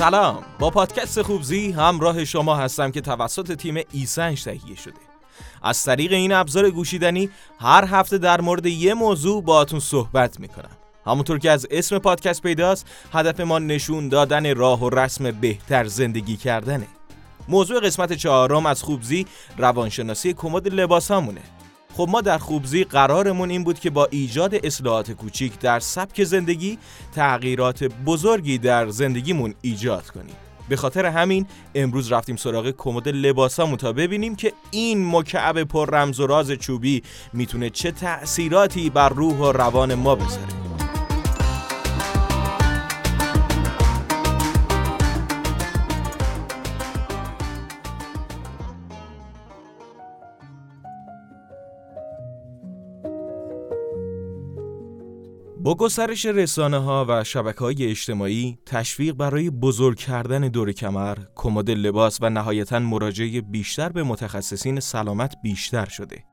سلام. با پادکست خوبزی همراه شما هستم که توسط تیم ایسنج تهیه شده. از طریق این ابزار گوشیدنی هر هفته در مورد یه موضوع باهاتون صحبت می‌کنم. همونطور که از اسم پادکست پیداست هدف ما نشون دادن راه و رسم بهتر زندگی کردنه. موضوع قسمت چهارم از خوبزی روانشناسی کمد لباس همونه خب ما در خوبزی قرارمون این بود که با ایجاد اصلاحات کوچیک در سبک زندگی تغییرات بزرگی در زندگیمون ایجاد کنیم. به خاطر همین امروز رفتیم سراغ کمد لباسامون تا ببینیم که این مکعب پر رمز و راز چوبی می‌تونه چه تأثیراتی بر روح و روان ما بذاره. با گسترش رسانه ها و شبکه های اجتماعی تشویق برای بزرگ کردن دور کمر، کمد لباس و نهایتا مراجعه بیشتر به متخصصین سلامت بیشتر شده.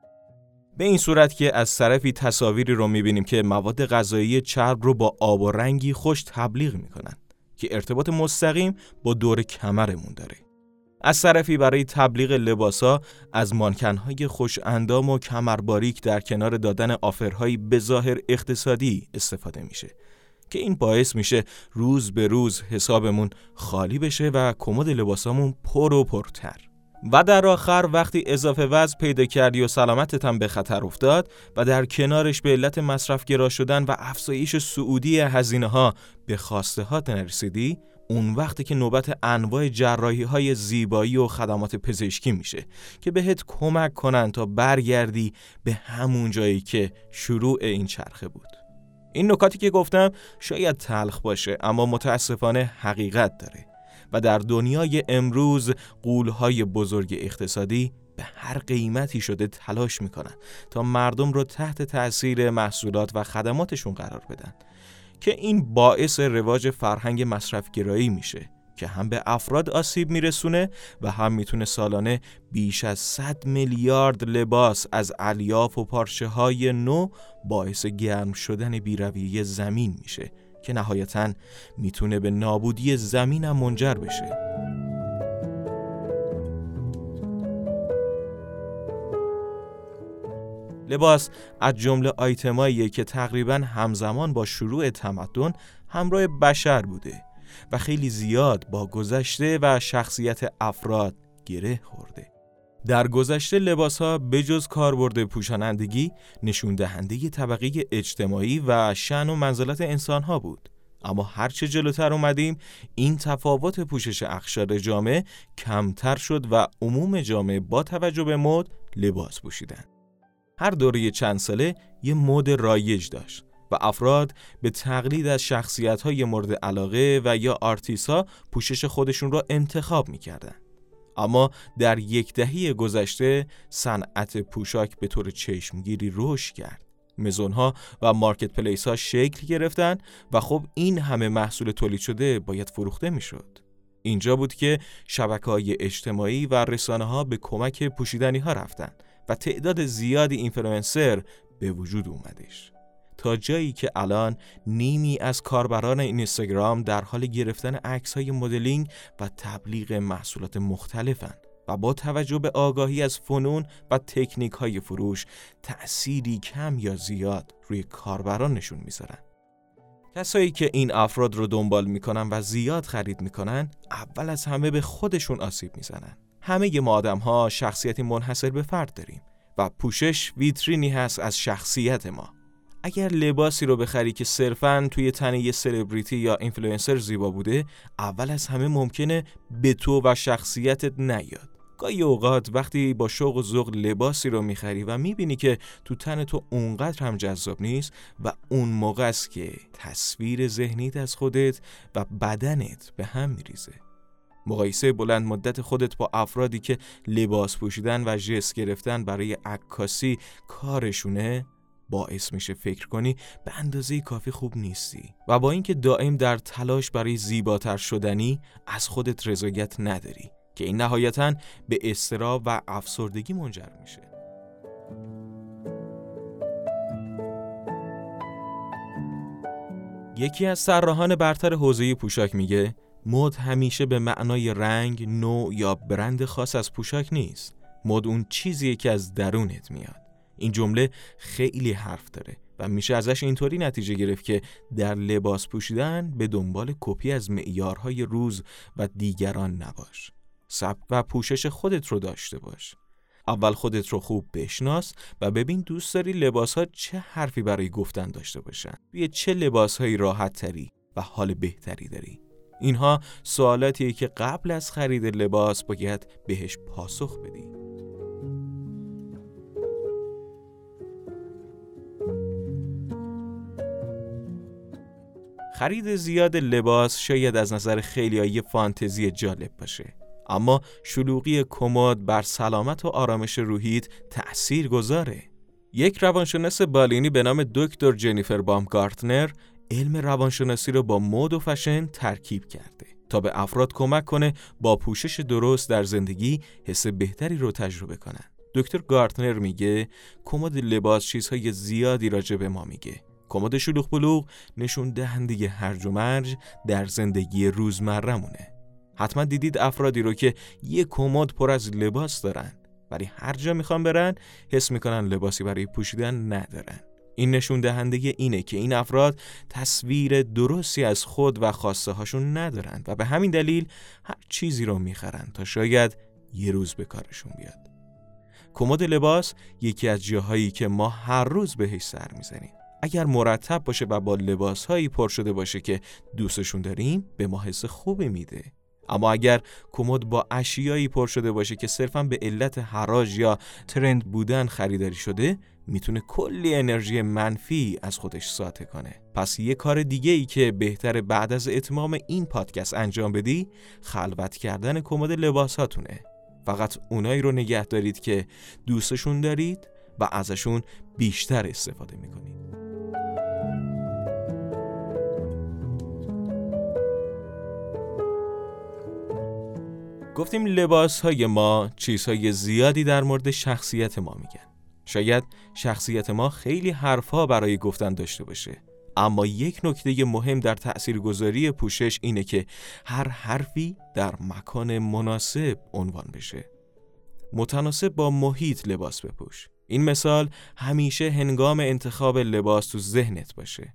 به این صورت که از طرفی تصاویری رو می‌بینیم که مواد غذایی چرب رو با آب و رنگی خوش تبلیغ می‌کنن که ارتباط مستقیم با دور کمرمون داره. از طرفی برای تبلیغ لباسا از مانکنهای خوش اندام و کمرباریک در کنار دادن آفرهایی به ظاهر اقتصادی استفاده میشه که این باعث میشه روز به روز حسابمون خالی بشه و کمد لباسامون پر و پرتر. و در آخر وقتی اضافه وزن پیدا کردی و سلامتت هم به خطر افتاد و در کنارش به علت مصرفگرا شدن و افزایش سعودی هزینه ها به خواسته ها نرسیدی اون وقتی که نوبت انواع جراحی های زیبایی و خدمات پزشکی میشه که بهت کمک کنن تا برگردی به همون جایی که شروع این چرخه بود. این نکاتی که گفتم شاید تلخ باشه اما متاسفانه حقیقت داره و در دنیای امروز قولهای بزرگ اقتصادی به هر قیمتی شده تلاش می‌کنن تا مردم رو تحت تأثیر محصولات و خدماتشون قرار بدن. که این باعث رواج فرهنگ مصرفگرایی میشه که هم به افراد آسیب میرسونه و هم می‌تونه سالانه بیش از 100 میلیارد لباس از الیاف و پارچه های نو باعث گرم شدن بیرویه زمین میشه که نهایتا می‌تونه به نابودی زمین هم منجر بشه. لباس از جمله آیتماییه که تقریبا همزمان با شروع تمدن همراه بشر بوده و خیلی زیاد با گذشته و شخصیت افراد گره خورده. در گذشته لباس ها بجز کاربرد پوشانندگی نشون دهنده طبقه اجتماعی و شن و منزلت انسان ها بود. اما هرچه جلوتر اومدیم این تفاوت پوشش اخشار جامعه کمتر شد و عموم جامعه با توجه به مد لباس پوشیدن. هر دوره چند ساله یه مد رایج داشت و افراد به تقلید از شخصیت های مورد علاقه و یا آرتیس ها پوشش خودشون را انتخاب می‌کردن. اما در یک دهه گذشته صنعت پوشاک به طور چشمگیری رشد کرد. مزون ها و marketplace ها شکل گرفتن و خب این همه محصول تولید شده باید فروخته می‌شد. اینجا بود که شبکه های اجتماعی و رسانه ها به کمک پوشیدنی ها رفتند و تعداد زیادی اینفلوئنسر به وجود اومدش. تا جایی که الان نیمی از کاربران اینستاگرام در حال گرفتن عکس های مدلینگ و تبلیغ محصولات مختلفن و با توجه به آگاهی از فنون و تکنیک های فروش تأثیری کم یا زیاد روی کاربرانشون می‌ذارن. کسایی که این افراد رو دنبال می‌کنن و زیاد خرید می‌کنن اول از همه به خودشون آسیب می‌زنن. همه ما آدم ها شخصیتی منحصر به فرد داریم و پوشش ویترینی هست از شخصیت ما. اگر لباسی رو بخری که صرفا توی تن یه سلبریتی یا اینفلوئنسر زیبا بوده اول از همه ممکنه به تو و شخصیتت نیاد. گاهی اوقات وقتی با شوق و ذوق لباسی رو می‌خری و می‌بینی که تو تن تو اونقدر هم جذاب نیست و اون موقع است که تصویر ذهنیت از خودت و بدنت به هم میریزه. مقایسه بلند مدت خودت با افرادی که لباس پوشیدن و جس گرفتن برای عکاسی کارشونه باعث میشه فکر کنی به اندازه کافی خوب نیستی. و با اینکه دائم در تلاش برای زیباتر شدنی از خودت رضایت نداری که این نهایتا به استراب و افسردگی منجر میشه. یکی از سرراهان برتر حوزه پوشاک میگه مد همیشه به معنای رنگ، نوع یا برند خاص از پوشاک نیست. مد اون چیزیه که از درونت میاد. این جمله خیلی حرف داره و میشه ازش اینطوری نتیجه گرفت که در لباس پوشیدن به دنبال کپی از معیارهای روز و دیگران نباش. سبک و پوشش خودت رو داشته باش. اول خودت رو خوب بشناس و ببین دوست داری لباس ها چه حرفی برای گفتن داشته باشن. توی چه لباس هایی راحت تری و حال بهتری داری. اینها سوالاتیه که قبل از خرید لباس باید بهش پاسخ بدی. خرید زیاد لباس شاید از نظر خیلی فانتزی جالب باشه اما شلوغی کمد بر سلامت و آرامش روحیت تأثیر گذاره یک روانشناس بالینی به نام دکتر جنیفر بامگارتنر علم روانشناسی رو با مد و فشن ترکیب کرده تا به افراد کمک کنه با پوشش درست در زندگی حس بهتری رو تجربه کنن. دکتر گارتنر میگه کمد لباس چیزهای زیادی راجع به ما میگه. کمد شلوغ بلوغ نشون دهنده هرج و مرج در زندگی روزمرهمونه. حتما دیدید افرادی رو که یه کمد پر از لباس دارن ولی هر جا می‌خوان برن حس می‌کنن لباسی برای پوشیدن ندارن. این نشون دهنده اینه که این افراد تصویر درستی از خود و خواسته هاشون ندارند و به همین دلیل هر چیزی رو می‌خرن تا شاید یه روز به کارشون بیاد. کمد لباس یکی از جاهایی که ما هر روز بهش سر می‌زنیم. اگر مرتب باشه و با لباس هایی پر شده باشه که دوستشون داریم به ما حس خوبی میده. اما اگر کمد با اشیایی پر شده باشه که صرفا به علت حراج یا ترند بودن خریداری شده می‌تونه کلی انرژی منفی از خودش ساطع کنه. پس یه کار دیگه ای که بهتر بعد از اتمام این پادکست انجام بدی خلوت کردن کمد لباساتونه. فقط اونایی رو نگه دارید که دوستشون دارید و ازشون بیشتر استفاده می‌کنید. گفتیم لباس های ما چیزهای زیادی در مورد شخصیت ما میگن. شاید شخصیت ما خیلی حرفها برای گفتن داشته باشه. اما یک نکته مهم در تأثیرگذاری پوشش اینه که هر حرفی در مکان مناسب عنوان بشه. متناسب با محیط لباس بپوش. این مثال همیشه هنگام انتخاب لباس تو ذهنت باشه.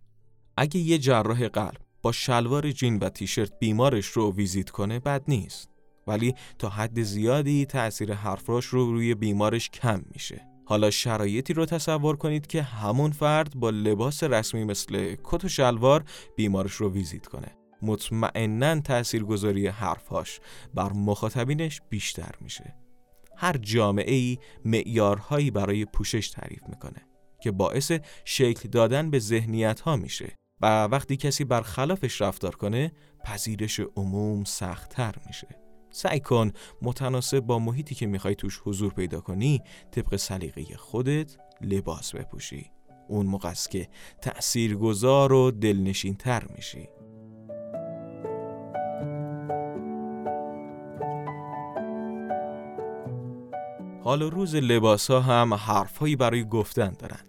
اگه یه جراح قلب با شلوار جین و تیشرت بیمارش رو ویزیت کنه بد نیست. ولی تا حد زیادی تأثیر حرفاش رو روی بیمارش کم میشه. حالا شرایطی رو تصور کنید که همون فرد با لباس رسمی مثل کت و شلوار بیمارش رو ویزیت کنه. مطمئنا تاثیرگذاری حرفهاش بر مخاطبینش بیشتر میشه. هر جامعه ای معیارهایی برای پوشش تعریف می‌کنه که باعث شکل دادن به ذهنیت ها میشه و وقتی کسی برخلافش رفتار کنه پذیرش عموم سختتر میشه. سعی کن متناسب با محیطی که می‌خوای توش حضور پیدا کنی طبق سلیقه خودت لباس بپوشی. اون موقع است که تأثیر گذار و دلنشین تر میشی. حال و روز لباس ها هم حرفهایی برای گفتن دارن.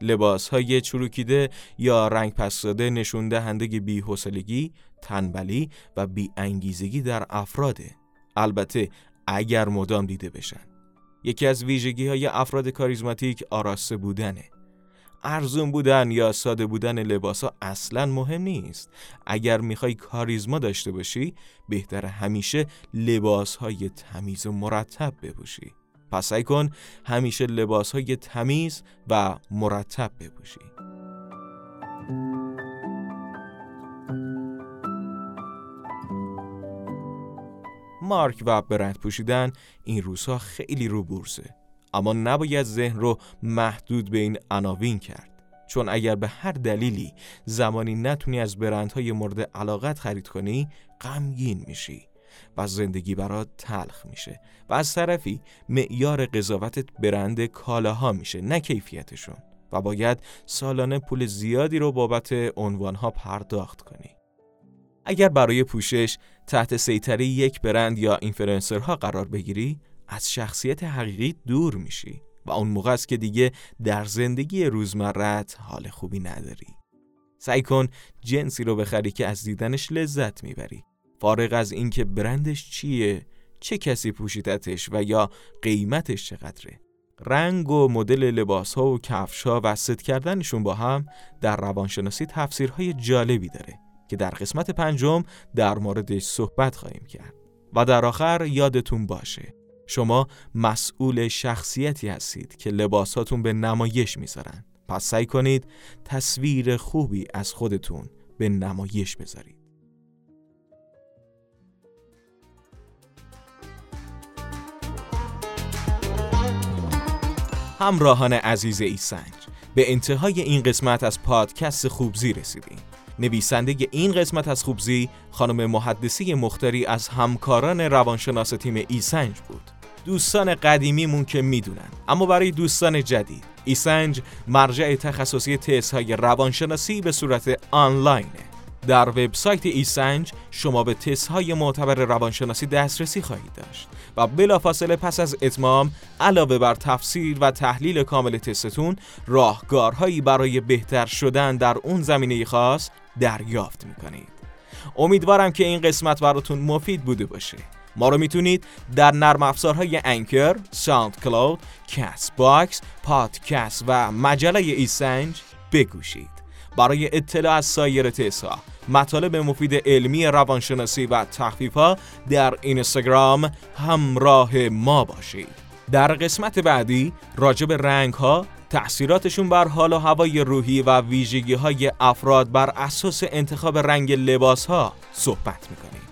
لباس های چروکیده یا رنگ پس داده نشون دهنده بی‌حوصلگی، تنبلی و بی‌انگیزگی در افراده. البته اگر مدام دیده بشن. یکی از ویژگی های افراد کاریزماتیک آراسته بودنه. ارزون بودن یا ساده بودن لباس ها اصلا مهم نیست. اگر می‌خوای کاریزما داشته باشی بهتر همیشه لباس های تمیز و مرتب بپوشی. پس سعی کن همیشه لباس های تمیز و مرتب بپوشی. مارک و برند پوشیدن این روزها خیلی رو بورسه. اما نباید ذهن رو محدود به این عناوین کرد. چون اگر به هر دلیلی زمانی نتونی از برندهای مورد علاقت خرید کنی غمگین میشی و زندگی برات تلخ میشه و از طرفی معیار قضاوتت برند کالاها میشه نه کیفیتشون. و باید سالانه پول زیادی رو بابت عنوانها پرداخت کنی. اگر برای پوشش تحت سیطره یک برند یا اینفلوئنسرها قرار بگیری از شخصیت حقیقی دور میشی و اون موقع است که دیگه در زندگی روزمرت حال خوبی نداری. سعی کن جنسی رو بخری که از دیدنش لذت می‌بری. فارغ از اینکه برندش چیه چه کسی پوشیدتش و یا قیمتش چقدره. رنگ و مدل لباس ها و کفش ها و ست کردنشون با هم در روانشناسی تفسیرهای جالبی داره. که در قسمت پنجم در موردش صحبت خواهیم کرد. و در آخر یادتون باشه شما مسئول شخصیتی هستید که لباساتون به نمایش می‌ذارن. پس سعی کنید تصویر خوبی از خودتون به نمایش بذارید. همراهان عزیز ایسنج به انتهای این قسمت از پادکست خوبزی رسیدیم. نویسنده این قسمت از خوبزی خانم محدثی مختاری از همکاران روانشناس تیم ایسنج بود. دوستان قدیمیمون که می‌دونن. اما برای دوستان جدید ایسنج مرجع تخصصی تست های روانشناسی به صورت آنلاینه. در وبسایت ایسنج شما به تست های معتبر روانشناسی دسترسی خواهید داشت و بلافاصله پس از اتمام علاوه بر تفسیر و تحلیل کامل تستتون راهکارهایی برای بهتر شدن در اون زمینه خاص دریافت می‌کنید. امیدوارم که این قسمت براتون مفید بوده باشه. ما رو می‌تونید در نرم افزارهای Anchor، SoundCloud، Castbox، پادکست و مجله ایسنج بگوشید. برای اطلاع از سایر تسا مطالب مفید علمی روانشناسی و تخفیف ها در اینستاگرام همراه ما باشید. در قسمت بعدی راجع به رنگ ها تأثیراتشون بر حال و هوای روحی و ویژگی های افراد بر اساس انتخاب رنگ لباس ها صحبت می‌کنیم.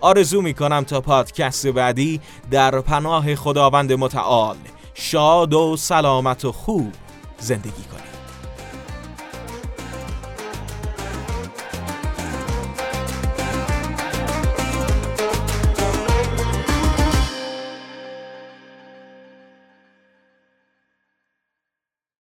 آرزو می‌کنم تا پادکست بعدی در پناه خداوند متعال شاد و سلامت و خوب زندگی کنید